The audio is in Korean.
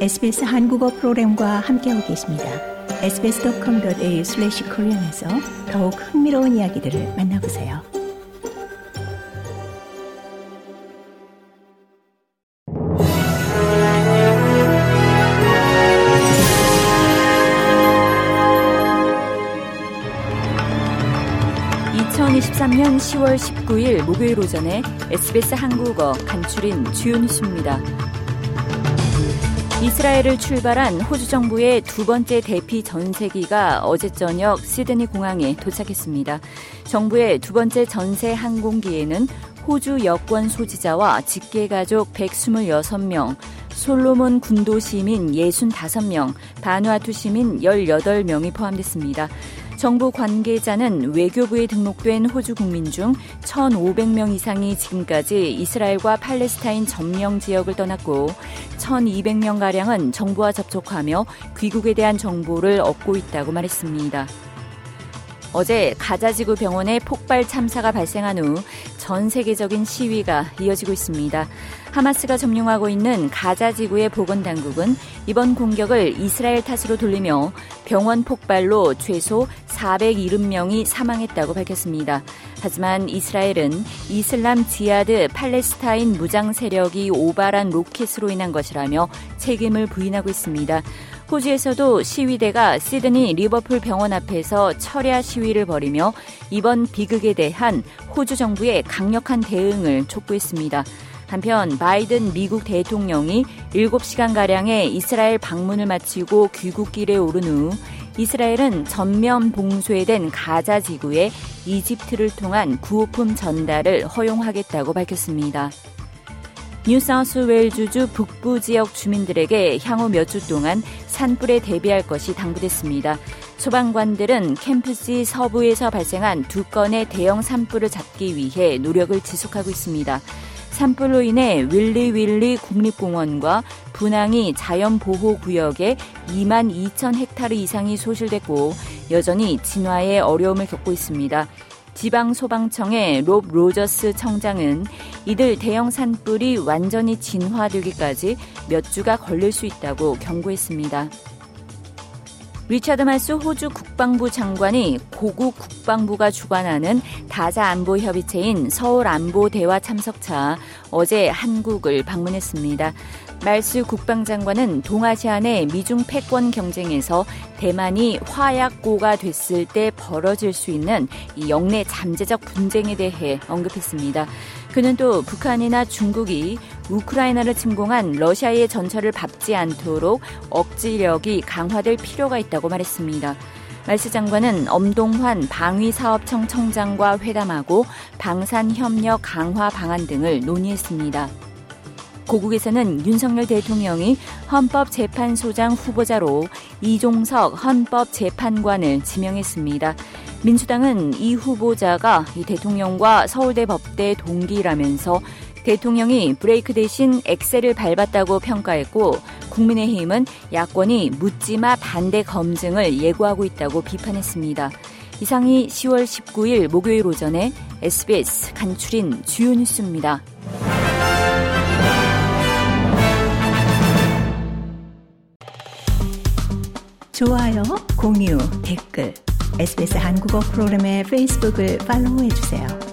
SBS 한국어 프로그램과 함께하고 계십니다. sbs.com.au/korean에서 더욱 흥미로운 이야기들을 만나보세요. (2023년 10월 19일) 목요일 오전에 SBS 한국어 간추린 주요 뉴스입니다. 이스라엘을 출발한 호주 정부의 두 번째 대피 전세기가 어제 저녁 시드니 공항에 도착했습니다. 정부의 두 번째 전세 항공기에는 호주 여권 소지자와 직계 가족 126명, 솔로몬 군도 시민 65명, 바누아투 시민 18명이 포함됐습니다. 정부 관계자는 외교부에 등록된 호주 국민 중 1,500명 이상이 지금까지 이스라엘과 팔레스타인 점령 지역을 떠났고 1,200명가량은 정부와 접촉하며 귀국에 대한 정보를 얻고 있다고 말했습니다. 어제 가자지구 병원에 폭발 참사가 발생한 후 전 세계적인 시위가 이어지고 있습니다. 하마스가 점령하고 있는 가자 지구의 보건당국은 이번 공격을 이스라엘 탓으로 돌리며 병원 폭발로 최소 470명이 사망했다고 밝혔습니다. 하지만 이스라엘은 이슬람 지하드 팔레스타인 무장 세력이 오발한 로켓으로 인한 것이라며 책임을 부인하고 있습니다. 호주에서도 시위대가 시드니 리버풀 병원 앞에서 철야 시위를 벌이며 이번 비극에 대한 호주 정부의 강력한 대응을 촉구했습니다. 한편 바이든 미국 대통령이 7시간가량의 이스라엘 방문을 마치고 귀국길에 오른 후 이스라엘은 전면 봉쇄된 가자 지구에 이집트를 통한 구호품 전달을 허용하겠다고 밝혔습니다. 뉴사우스웨일주주 북부 지역 주민들에게 향후 몇 주 동안 산불에 대비할 것이 당부됐습니다. 소방관들은 캠프시 서부에서 발생한 두 건의 대형 산불을 잡기 위해 노력을 지속하고 있습니다. 산불로 인해 윌리 윌리 국립공원과 분항이 자연보호구역에 2만 2천 헥타르 이상이 소실됐고 여전히 진화에 어려움을 겪고 있습니다. 지방소방청의 롭 로저스 청장은 이들 대형 산불이 완전히 진화되기까지 몇 주가 걸릴 수 있다고 경고했습니다. 리차드 말스 호주 국방부 장관이 고국 국방부가 주관하는 다자 안보 협의체인 서울 안보 대화 참석차 어제 한국을 방문했습니다. 말스 국방장관은 동아시아 내 미중 패권 경쟁에서 대만이 화약고가 됐을 때 벌어질 수 있는 이 영내 잠재적 분쟁에 대해 언급했습니다. 그는 또 북한이나 중국이 우크라이나를 침공한 러시아의 전철을 밟지 않도록 억지력이 강화될 필요가 있다고 말했습니다. 말스 장관은 엄동환 방위사업청 청장과 회담하고 방산협력 강화 방안 등을 논의했습니다. 고국에서는 윤석열 대통령이 헌법재판소장 후보자로 이종석 헌법재판관을 지명했습니다. 민주당은 이 후보자가 이 대통령과 서울대 법대 동기라면서 대통령이 브레이크 대신 엑셀을 밟았다고 평가했고 국민의힘은 야권이 묻지마 반대 검증을 예고하고 있다고 비판했습니다. 이상이 10월 19일 목요일 오전에 SBS 간추린 주요 뉴스입니다. 좋아요, 공유, 댓글 SBS 한국어 프로그램의 페이스북을 팔로우해 주세요.